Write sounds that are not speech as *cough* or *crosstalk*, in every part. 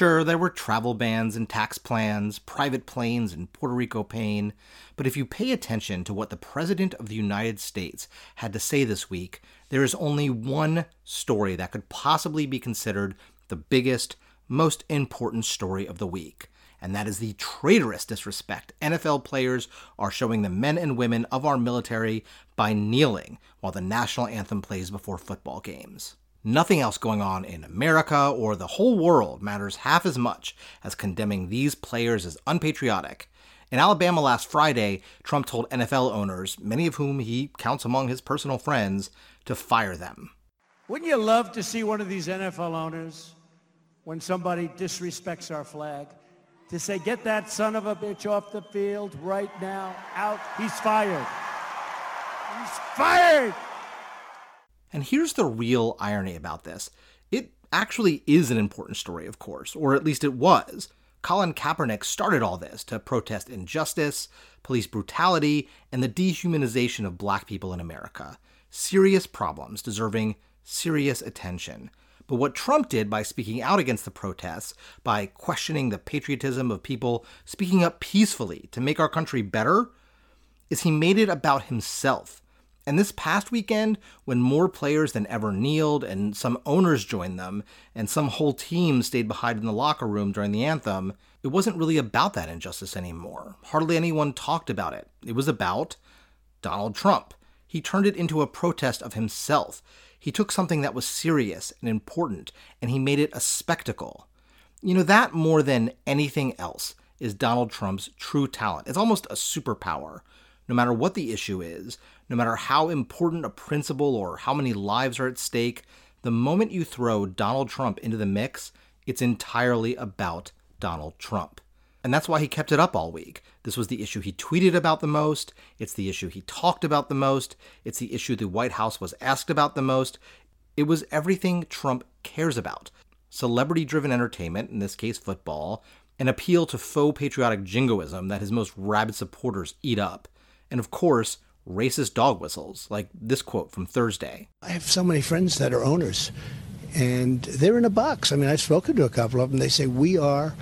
Sure, there were travel bans and tax plans, private planes and Puerto Rico pain, but if you pay attention to what the President of the United States had to say this week, there is only one story that could possibly be considered the biggest, most important story of the week, and that is the traitorous disrespect NFL players are showing the men and women of our military by kneeling while the national anthem plays before football games. Nothing else going on in America or the whole world matters half as much as condemning these players as unpatriotic. In Alabama last Friday, Trump told NFL owners, many of whom he counts among his personal friends, to fire them. Wouldn't you love to see one of these NFL owners, when somebody disrespects our flag, to say, get that son of a bitch off the field right now, out, he's fired. He's fired! And here's the real irony about this it actually is an important story, of course, or at least it was. Colin Kaepernick started all this to protest injustice, police brutality, and the dehumanization of black people in America. Serious problems deserving serious attention. But what Trump did by speaking out against the protests, by questioning the patriotism of people speaking up peacefully to make our country better, is he made it about himself. And this past weekend, when more players than ever kneeled and some owners joined them, and some whole team stayed behind in the locker room during the anthem, it wasn't really about that injustice anymore. Hardly anyone talked about it. It was about Donald Trump. He turned it into a protest of himself. He took something that was serious and important and he made it a spectacle. You know, that more than anything else is Donald Trump's true talent. It's almost a superpower. No matter what the issue is, no matter how important a principle or how many lives are at stake, the moment you throw Donald Trump into the mix, it's entirely about Donald Trump. And that's why he kept it up all week. This was the issue he tweeted about the most. It's the issue he talked about the most. It's the issue the White House was asked about the most. It was everything Trump cares about celebrity driven entertainment, in this case football, an appeal to faux patriotic jingoism that his most rabid supporters eat up, and of course, racist dog whistles, like this quote from Thursday. I have so many friends that are owners, and they're in a box. I mean, I've spoken to a couple of them. They say, We are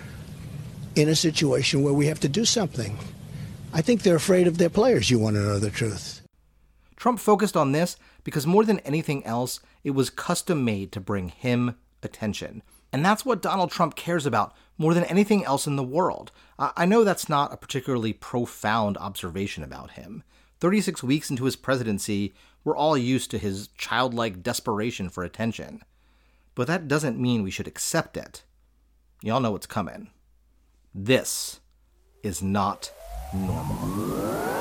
in a situation where we have to do something. I think they're afraid of their players, you want to know the truth. Trump focused on this because more than anything else, it was custom made to bring him attention. And that's what Donald Trump cares about more than anything else in the world. I know that's not a particularly profound observation about him. 36 weeks into his presidency, we're all used to his childlike desperation for attention. But that doesn't mean we should accept it. Y'all know what's coming. This is not normal.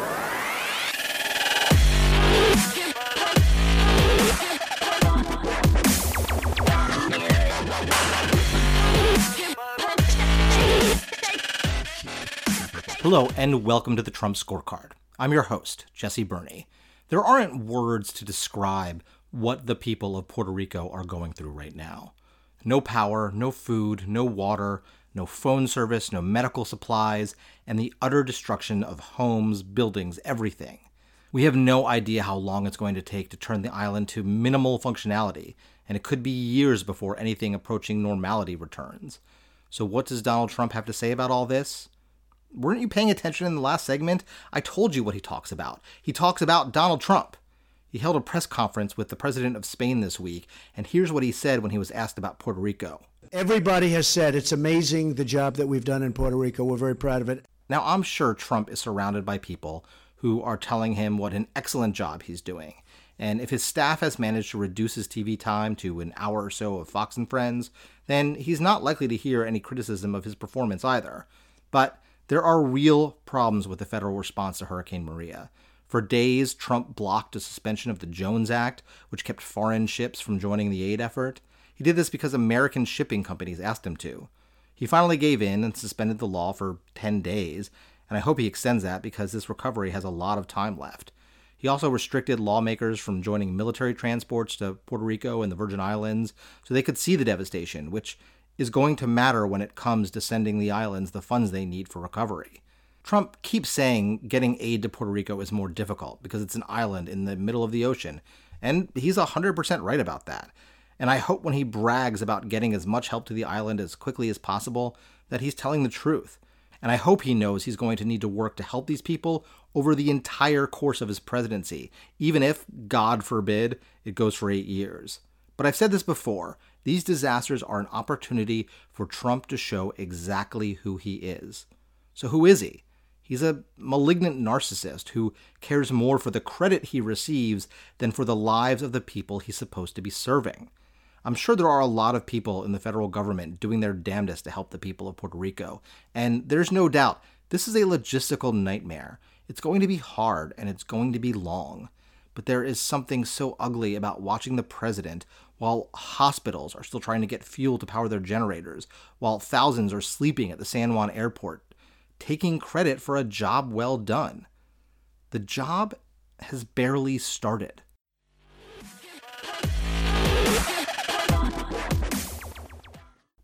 Hello, and welcome to the Trump Scorecard. I'm your host, Jesse Berney. There aren't words to describe what the people of Puerto Rico are going through right now. No power, no food, no water, no phone service, no medical supplies, and the utter destruction of homes, buildings, everything. We have no idea how long it's going to take to turn the island to minimal functionality, and it could be years before anything approaching normality returns. So, what does Donald Trump have to say about all this? Weren't you paying attention in the last segment? I told you what he talks about. He talks about Donald Trump. He held a press conference with the president of Spain this week, and here's what he said when he was asked about Puerto Rico. Everybody has said it's amazing the job that we've done in Puerto Rico. We're very proud of it. Now, I'm sure Trump is surrounded by people who are telling him what an excellent job he's doing. And if his staff has managed to reduce his TV time to an hour or so of Fox and Friends, then he's not likely to hear any criticism of his performance either. But there are real problems with the federal response to Hurricane Maria. For days, Trump blocked a suspension of the Jones Act, which kept foreign ships from joining the aid effort. He did this because American shipping companies asked him to. He finally gave in and suspended the law for 10 days, and I hope he extends that because this recovery has a lot of time left. He also restricted lawmakers from joining military transports to Puerto Rico and the Virgin Islands so they could see the devastation, which is going to matter when it comes to sending the islands the funds they need for recovery. Trump keeps saying getting aid to Puerto Rico is more difficult because it's an island in the middle of the ocean, and he's 100% right about that. And I hope when he brags about getting as much help to the island as quickly as possible, that he's telling the truth. And I hope he knows he's going to need to work to help these people over the entire course of his presidency, even if, God forbid, it goes for eight years. But I've said this before these disasters are an opportunity for Trump to show exactly who he is. So, who is he? He's a malignant narcissist who cares more for the credit he receives than for the lives of the people he's supposed to be serving. I'm sure there are a lot of people in the federal government doing their damnedest to help the people of Puerto Rico, and there's no doubt this is a logistical nightmare. It's going to be hard and it's going to be long. But there is something so ugly about watching the president while hospitals are still trying to get fuel to power their generators, while thousands are sleeping at the San Juan airport, taking credit for a job well done. The job has barely started.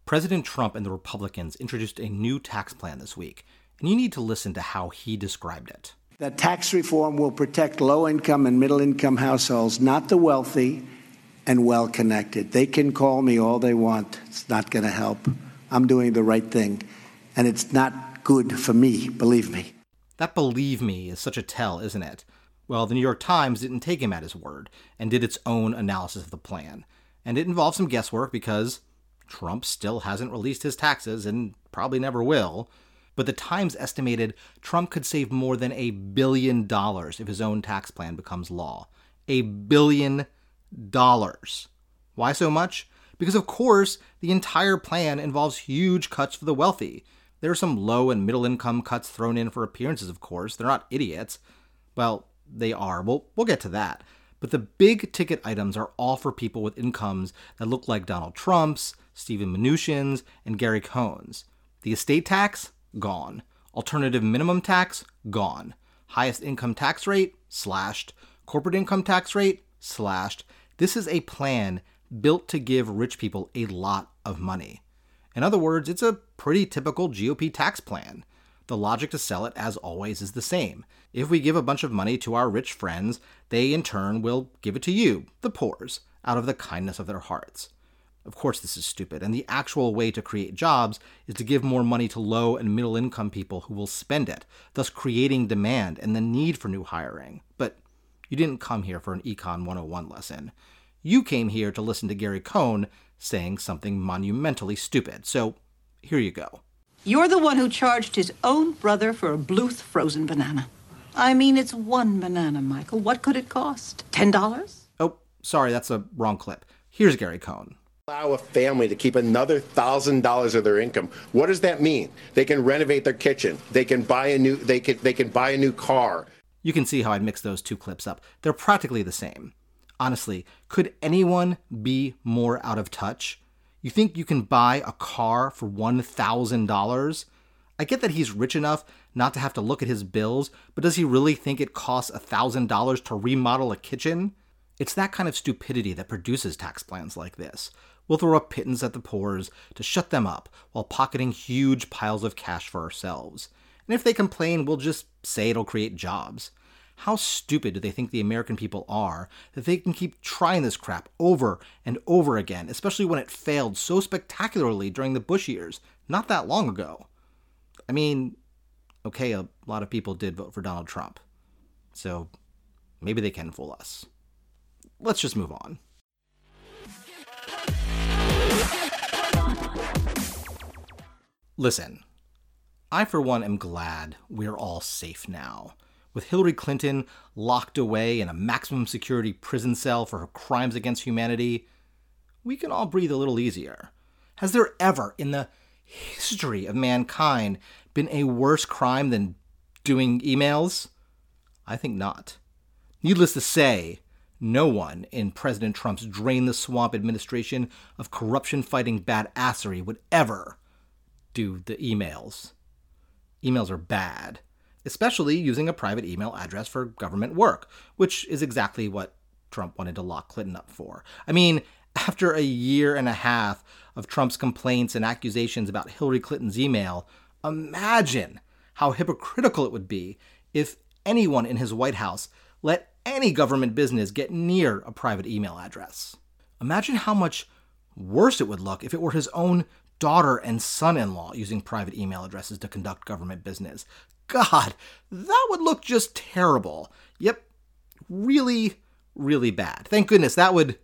President Trump and the Republicans introduced a new tax plan this week, and you need to listen to how he described it. That tax reform will protect low income and middle income households, not the wealthy and well connected. They can call me all they want. It's not going to help. I'm doing the right thing. And it's not good for me, believe me. That believe me is such a tell, isn't it? Well, the New York Times didn't take him at his word and did its own analysis of the plan. And it involved some guesswork because Trump still hasn't released his taxes and probably never will. But the Times estimated Trump could save more than a billion dollars if his own tax plan becomes law. A billion dollars. Why so much? Because, of course, the entire plan involves huge cuts for the wealthy. There are some low and middle income cuts thrown in for appearances, of course. They're not idiots. Well, they are. We'll, we'll get to that. But the big ticket items are all for people with incomes that look like Donald Trump's, Steven Mnuchin's, and Gary Cohn's. The estate tax? Gone. Alternative minimum tax? Gone. Highest income tax rate? Slashed. Corporate income tax rate? Slashed. This is a plan built to give rich people a lot of money. In other words, it's a pretty typical GOP tax plan. The logic to sell it, as always, is the same. If we give a bunch of money to our rich friends, they in turn will give it to you, the poors, out of the kindness of their hearts. Of course, this is stupid, and the actual way to create jobs is to give more money to low and middle income people who will spend it, thus creating demand and the need for new hiring. But you didn't come here for an Econ 101 lesson. You came here to listen to Gary Cohn saying something monumentally stupid. So here you go. You're the one who charged his own brother for a Bluth frozen banana. I mean, it's one banana, Michael. What could it cost? Ten dollars? Oh, sorry, that's a wrong clip. Here's Gary Cohn. Allow a family to keep another thousand dollars of their income. What does that mean? They can renovate their kitchen. They can buy a new. They can. They can buy a new car. You can see how I mixed those two clips up. They're practically the same. Honestly, could anyone be more out of touch? You think you can buy a car for $1,000? I get that he's rich enough not to have to look at his bills, but does he really think it costs $1,000 to remodel a kitchen? It's that kind of stupidity that produces tax plans like this. We'll throw a pittance at the poors to shut them up while pocketing huge piles of cash for ourselves. And if they complain, we'll just say it'll create jobs. How stupid do they think the American people are that they can keep trying this crap over and over again, especially when it failed so spectacularly during the Bush years, not that long ago? I mean, okay, a lot of people did vote for Donald Trump. So maybe they can fool us. Let's just move on. Listen, I for one am glad we're all safe now. With Hillary Clinton locked away in a maximum security prison cell for her crimes against humanity, we can all breathe a little easier. Has there ever, in the history of mankind, been a worse crime than doing emails? I think not. Needless to say, no one in President Trump's drain the swamp administration of corruption fighting badassery would ever do the emails. Emails are bad especially using a private email address for government work, which is exactly what Trump wanted to lock Clinton up for. I mean, *laughs* after a year and a half of Trump's complaints and accusations about Hillary Clinton's email, imagine how hypocritical it would be if anyone in his White House let any government business get near a private email address. Imagine how much worse it would look if it were his own daughter and son in law using private email addresses to conduct government business. God, that would look just terrible. Yep, really, really bad. Thank goodness that would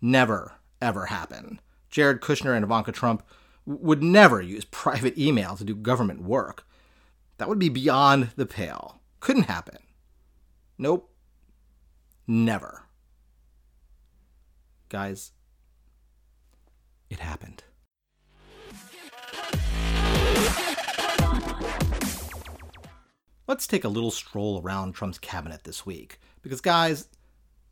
never, ever happen. Jared Kushner and Ivanka Trump would never use *laughs* private email to do government work. That would be beyond the pale. Couldn't happen. Nope. Never. Guys, it happened. Let's take a little stroll around Trump's cabinet this week. Because, guys,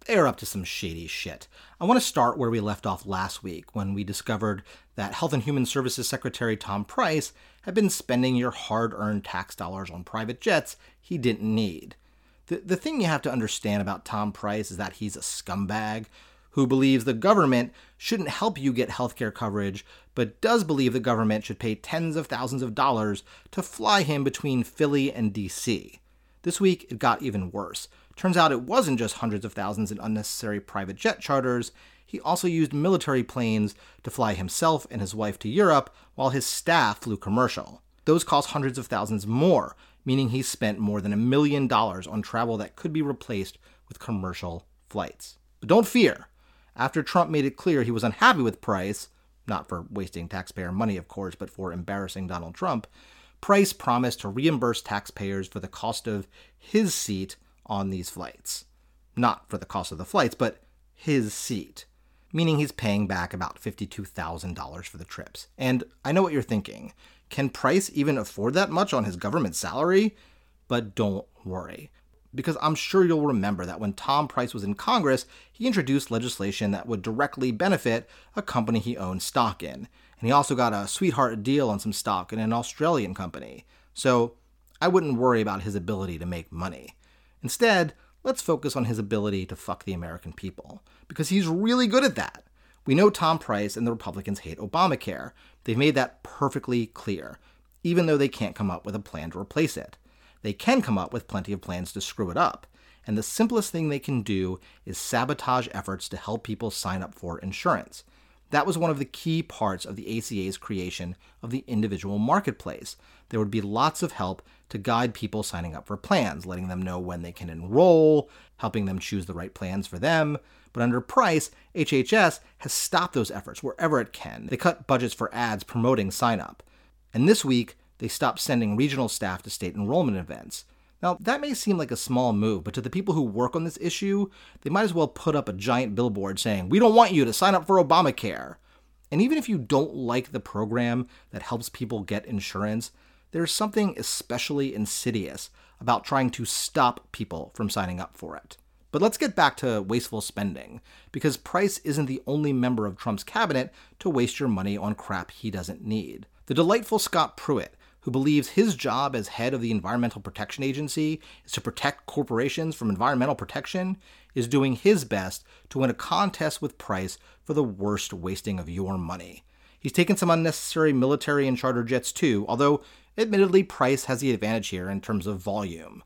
they're up to some shady shit. I want to start where we left off last week when we discovered that Health and Human Services Secretary Tom Price had been spending your hard earned tax dollars on private jets he didn't need. The, the thing you have to understand about Tom Price is that he's a scumbag who believes the government shouldn't help you get healthcare coverage, but does believe the government should pay tens of thousands of dollars to fly him between Philly and DC. This week, it got even worse. Turns out it wasn't just hundreds of thousands in unnecessary private jet charters, he also used military planes to fly himself and his wife to Europe while his staff flew commercial. Those cost hundreds of thousands more, meaning he spent more than a million dollars on travel that could be replaced with commercial flights. But don't fear. After Trump made it clear he was unhappy with Price, not for wasting taxpayer money, of course, but for embarrassing Donald Trump, Price promised to reimburse taxpayers for the cost of his seat on these flights. Not for the cost of the flights, but his seat meaning he's paying back about $52,000 for the trips. And I know what you're thinking. Can Price even afford that much on his government salary? But don't worry. Because I'm sure you'll remember that when Tom Price was in Congress, he introduced legislation that would directly benefit a company he owned stock in. And he also got a sweetheart deal on some stock in an Australian company. So I wouldn't worry about his ability to make money. Instead, let's focus on his ability to fuck the American people, because he's really good at that. We know Tom Price and the Republicans hate Obamacare. They've made that perfectly clear, even though they can't come up with a plan to replace it. They can come up with plenty of plans to screw it up, and the simplest thing they can do is sabotage efforts to help people sign up for insurance. That was one of the key parts of the ACA's creation of the individual marketplace. There would be lots of help to guide people signing up for plans, letting them know when they can enroll, helping them choose the right plans for them. But under Price, HHS has stopped those efforts wherever it can. They cut budgets for ads promoting sign up. And this week, they stopped sending regional staff to state enrollment events. Now, that may seem like a small move, but to the people who work on this issue, they might as well put up a giant billboard saying, We don't want you to sign up for Obamacare. And even if you don't like the program that helps people get insurance, there's something especially insidious about trying to stop people from signing up for it. But let's get back to wasteful spending, because Price isn't the only member of Trump's cabinet to waste your money on crap he doesn't need. The delightful Scott Pruitt who believes his job as head of the Environmental Protection Agency is to protect corporations from environmental protection, is doing his best to win a contest with Price for the worst wasting of your money. He's taken some unnecessary military and charter jets too, although admittedly Price has the advantage here in terms of volume.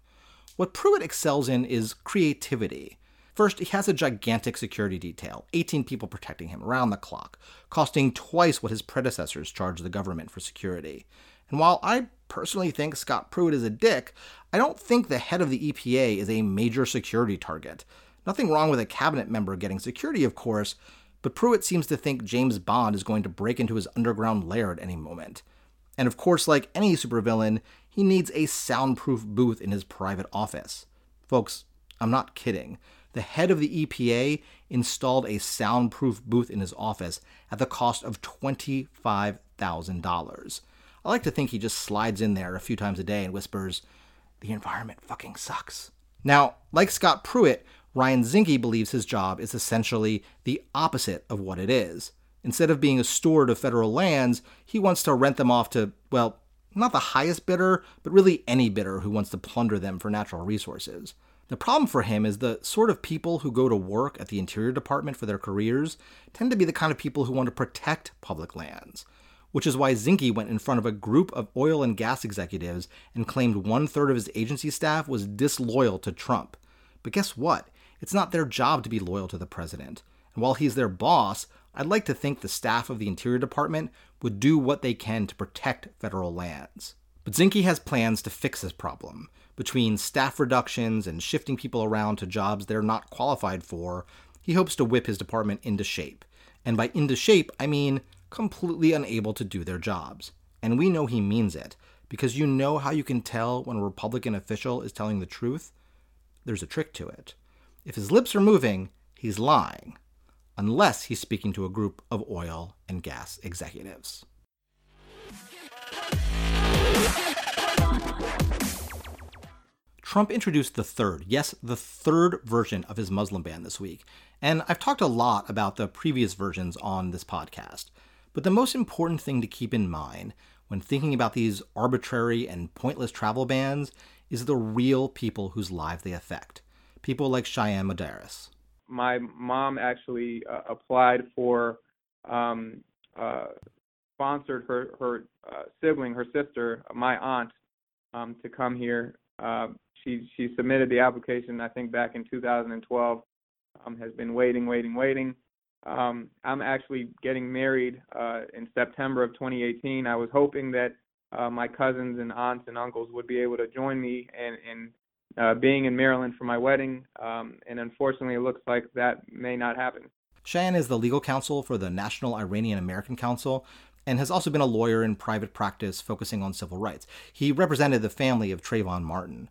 What Pruitt excels in is creativity. First, he has a gigantic security detail, 18 people protecting him around the clock, costing twice what his predecessors charged the government for security. And while I personally think Scott Pruitt is a dick, I don't think the head of the EPA is a major security target. Nothing wrong with a cabinet member getting security, of course, but Pruitt seems to think James Bond is going to break into his underground lair at any moment. And of course, like any supervillain, he needs a soundproof booth in his private office. Folks, I'm not kidding. The head of the EPA installed a soundproof booth in his office at the cost of $25,000. I like to think he just slides in there a few times a day and whispers, The environment fucking sucks. Now, like Scott Pruitt, Ryan Zinke believes his job is essentially the opposite of what it is. Instead of being a steward of federal lands, he wants to rent them off to, well, not the highest bidder, but really any bidder who wants to plunder them for natural resources. The problem for him is the sort of people who go to work at the Interior Department for their careers tend to be the kind of people who want to protect public lands which is why Zinke went in front of a group of oil and gas executives and claimed one third of his agency staff was disloyal to Trump. But guess what? It's not their job to be loyal to the president. And while he's their boss, I'd like to think the staff of the Interior Department would do what they can to protect federal lands. But Zinke has plans to fix this problem. Between staff reductions and shifting people around to jobs they're not qualified for, he hopes to whip his department into shape. And by into shape, I mean completely unable to do their jobs. And we know he means it, because you know how you can tell when a Republican official is telling the truth? There's a trick to it. If his lips are moving, he's lying unless he's speaking to a group of oil and gas executives. Trump introduced the third, yes, the third version of his Muslim ban this week. And I've talked a lot about the previous versions on this podcast. But the most important thing to keep in mind when thinking about these arbitrary and pointless travel bans is the real people whose lives they affect. People like Shayan Modarres my mom actually uh, applied for um, uh, sponsored her her uh, sibling, her sister, my aunt, um, to come here. Uh, she she submitted the application I think back in 2012. Um, has been waiting, waiting, waiting. Um, I'm actually getting married uh, in September of 2018. I was hoping that uh, my cousins and aunts and uncles would be able to join me and, and uh, being in Maryland for my wedding, um, and unfortunately, it looks like that may not happen. Shayan is the legal counsel for the National Iranian American Council and has also been a lawyer in private practice focusing on civil rights. He represented the family of Trayvon Martin.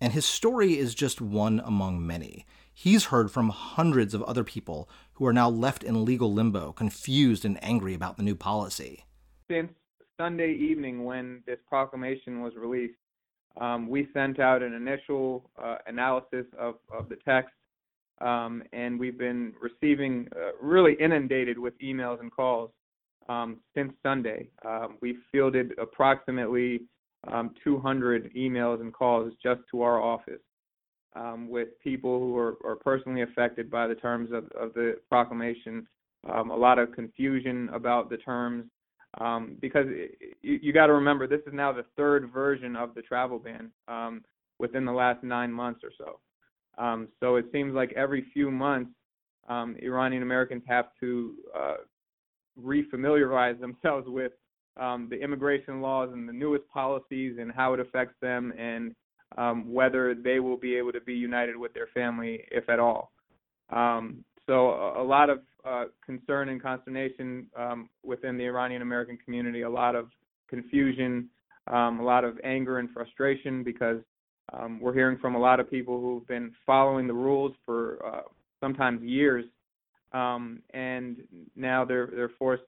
And his story is just one among many. He's heard from hundreds of other people who are now left in legal limbo, confused and angry about the new policy. Since Sunday evening, when this proclamation was released, um, we sent out an initial uh, analysis of, of the text, um, and we've been receiving uh, really inundated with emails and calls um, since Sunday. Um, we fielded approximately um, 200 emails and calls just to our office um, with people who are, are, personally affected by the terms of, of the proclamation. a lot of confusion about the terms um, because you, you got to remember this is now the third version of the travel ban um, within the last nine months or so. Um, so it seems like every few months, um, Iranian Americans have to uh, refamiliarize themselves with um, the immigration laws and the newest policies and how it affects them and um, whether they will be able to be united with their family, if at all. Um, so a, a lot of uh, concern and consternation um, within the Iranian American community, a lot of confusion, um, a lot of anger and frustration because um, we're hearing from a lot of people who've been following the rules for uh, sometimes years, um, and now they're they're forced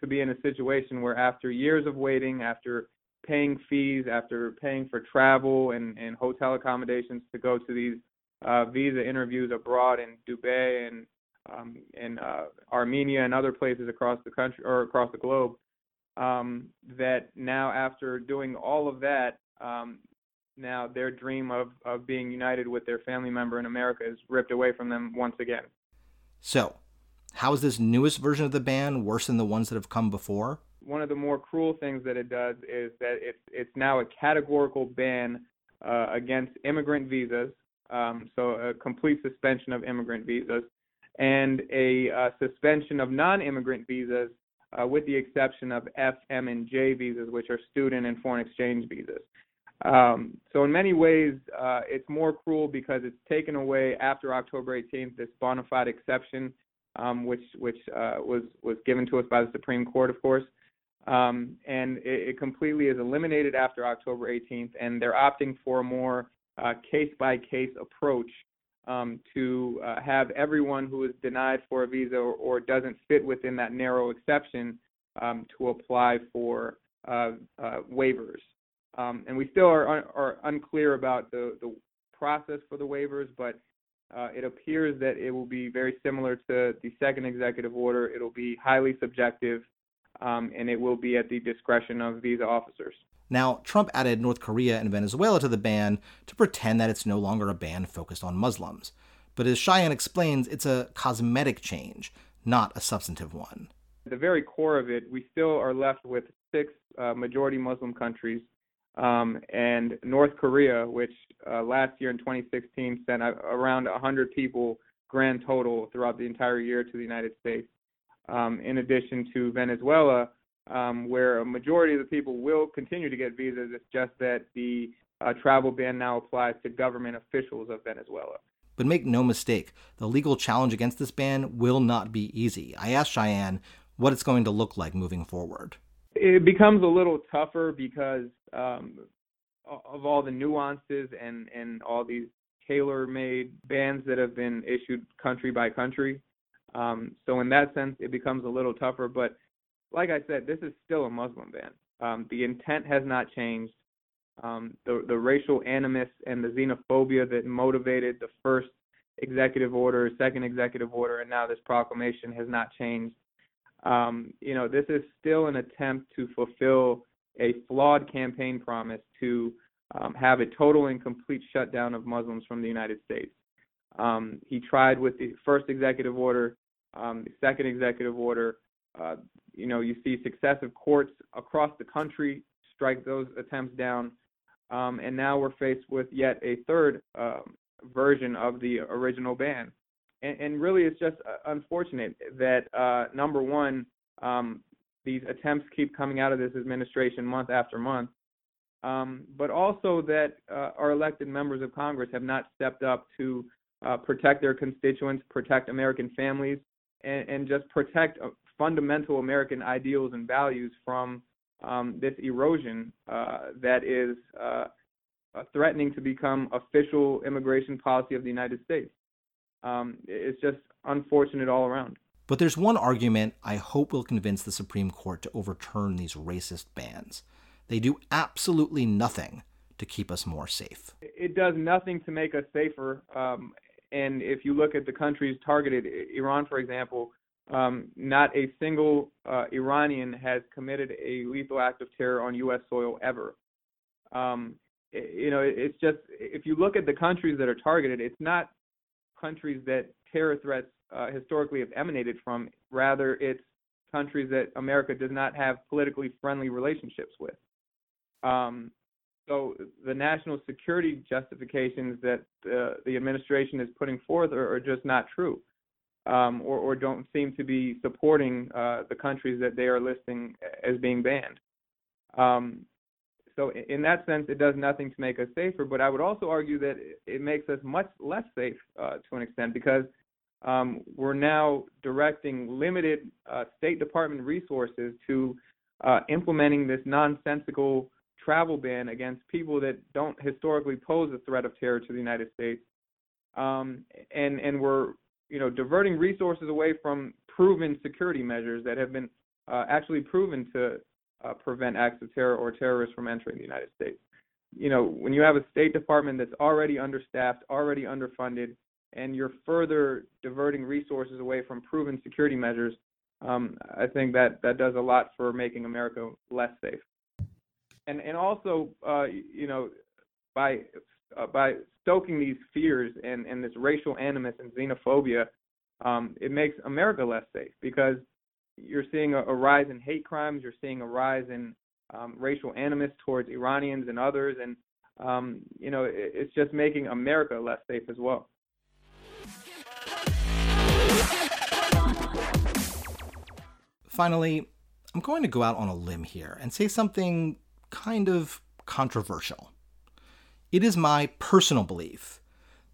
to be in a situation where after years of waiting, after paying fees, after paying for travel and, and hotel accommodations to go to these uh, visa interviews abroad in Dubai and um, in uh, Armenia and other places across the country or across the globe. Um, that now, after doing all of that, um, now their dream of, of being united with their family member in America is ripped away from them once again. So, how is this newest version of the ban worse than the ones that have come before? One of the more cruel things that it does is that it's it's now a categorical ban uh, against immigrant visas, um, so a complete suspension of immigrant visas, and a uh, suspension of non-immigrant visas, uh, with the exception of F, M, and J visas, which are student and foreign exchange visas. Um, so in many ways, uh, it's more cruel because it's taken away after October 18th this bona fide exception, um, which which uh, was was given to us by the Supreme Court, of course, um, and it, it, completely is eliminated after October 18th, and they're opting for a more case by case approach um, to uh, have everyone who is denied for a visa or, or doesn't fit within that narrow exception um, to apply for uh, uh, waivers. Um, and we still are, un- are unclear about the, the process for the waivers, but uh, it appears that it will be very similar to the second executive order. It'll be highly subjective, um, and it will be at the discretion of visa officers. Now, Trump added North Korea and Venezuela to the ban to pretend that it's no longer a ban focused on Muslims. But as Shayan explains, it's a cosmetic change, not a substantive one. At the very core of it, we still are left with six uh, majority Muslim countries um, and North Korea, which uh, last year in 2016 sent around 100 people grand total throughout the entire year to the United States. Um, in addition to Venezuela, um, where a majority of the people will continue to get visas. It's just that the uh, travel ban now applies to government officials of Venezuela. But make no mistake, the legal challenge against this ban will not be easy. I asked Shayan what it's going to look like moving forward. It becomes a little tougher because um, of all the nuances and, and all these tailor-made bans that have been issued country by country. Um, so in that sense, it becomes a little tougher. But like I said, this is still a Muslim ban. Um, the intent has not changed. Um, the the racial animus and the xenophobia that motivated the first executive order, second executive order, and now this proclamation has not changed. Um, you know, this is still an attempt to fulfill a flawed campaign promise to um, have a total and complete shutdown of Muslims from the United States. Um, he tried with the first executive order, um, the second executive order. Uh, you know, you see successive courts across the country strike those attempts down, um, and now we're faced with yet a third um, version of the original ban. And, and really, it's just uh, unfortunate that uh, number one, um, these attempts keep coming out of this administration month after month, um, but also that uh, our elected members of Congress have not stepped up to uh, protect their constituents, protect American families, and, and just protect uh, fundamental American ideals and values from um, this erosion uh, that is uh, threatening to become official immigration policy of the United States. Um, it's just unfortunate all around. But there's one argument I hope will convince the Supreme Court to overturn these racist bans. They do absolutely nothing to keep us more safe. It does nothing to make us safer. Um, and if you look at the countries targeted, Iran, for example, um, not a single uh, Iranian has committed a lethal act of terror on U.S. soil ever. Um, you know, it's just if you look at the countries that are targeted, it's not countries that terror threats uh, historically have emanated from. Rather, it's countries that America does not have politically friendly relationships with. Um, so the national security justifications that uh, the administration is putting forth are, are just not true, um, or, or, don't seem to be supporting uh, the countries that they are listing as being banned. Um, so in that sense, it does nothing to make us safer. But I would also argue that it makes us much less safe uh, to an extent because um, we're now directing limited uh, State Department resources to uh, implementing this nonsensical travel ban against people that don't historically pose a threat of terror to the United States. Um, and and we're you know diverting resources away from proven security measures that have been uh, actually proven to uh, prevent acts of terror or terrorists from entering the United States. You know, when you have a State Department that's already understaffed, already underfunded, and you're further diverting resources away from proven security measures, um, I think that that does a lot for making America less safe and and also uh, you know by uh, by stoking these fears and and this racial animus and xenophobia, um, it makes America less safe because you're seeing a, a rise in hate crimes, you're seeing a rise in um, racial animus towards Iranians and others, and um, you know it, it's just making America less safe as well. Finally, I'm going to go out on a limb here and say something kind of controversial. It is my personal belief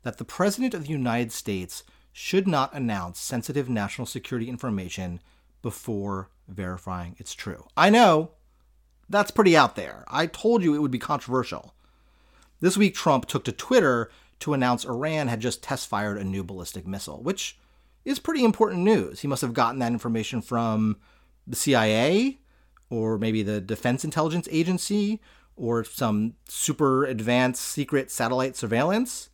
that the President of the United States should not announce sensitive national security information before verifying it's true. I know that's pretty out there. I told you it would be controversial. This week, Trump took to Twitter to announce Iran had just test fired a new ballistic missile, which is pretty important news. He must have gotten that information from the CIA, or maybe the Defense Intelligence Agency, or some super advanced secret satellite surveillance,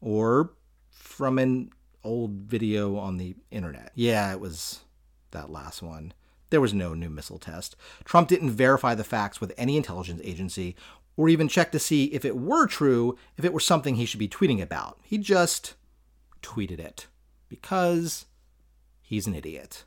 or from an old video on the internet. Yeah, it was that last one. There was no new missile test. Trump didn't verify the facts with any intelligence agency or even check to see if it were true, if it were something he should be tweeting about. He just tweeted it because he's an idiot.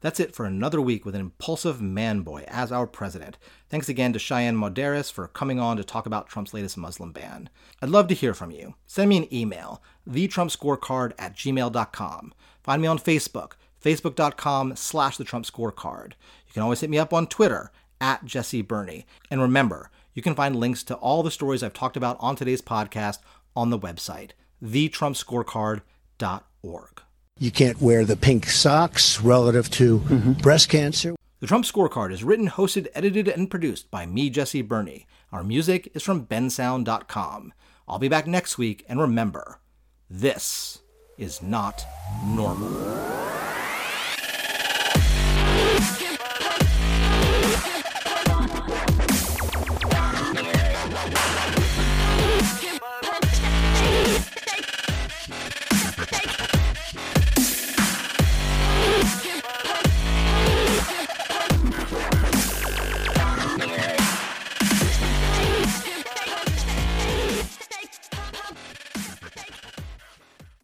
That's it for another week with an impulsive man boy as our president. Thanks again to Shayan Modarres for coming on to talk about Trump's latest Muslim ban. I'd love to hear from you. Send me an email, thetrumpscorecard at gmail.com. Find me on Facebook, facebook.com slash the Trump Scorecard. You can always hit me up on Twitter, at Jesse Berney. And remember, you can find links to all the stories I've talked about on today's podcast on the website, thetrumpscorecard.org. You can't wear the pink socks relative to mm-hmm. breast cancer. The Trump Scorecard is written, hosted, edited, and produced by me, Jesse Berney. Our music is from bensound.com. I'll be back next week, and remember, this is not normal.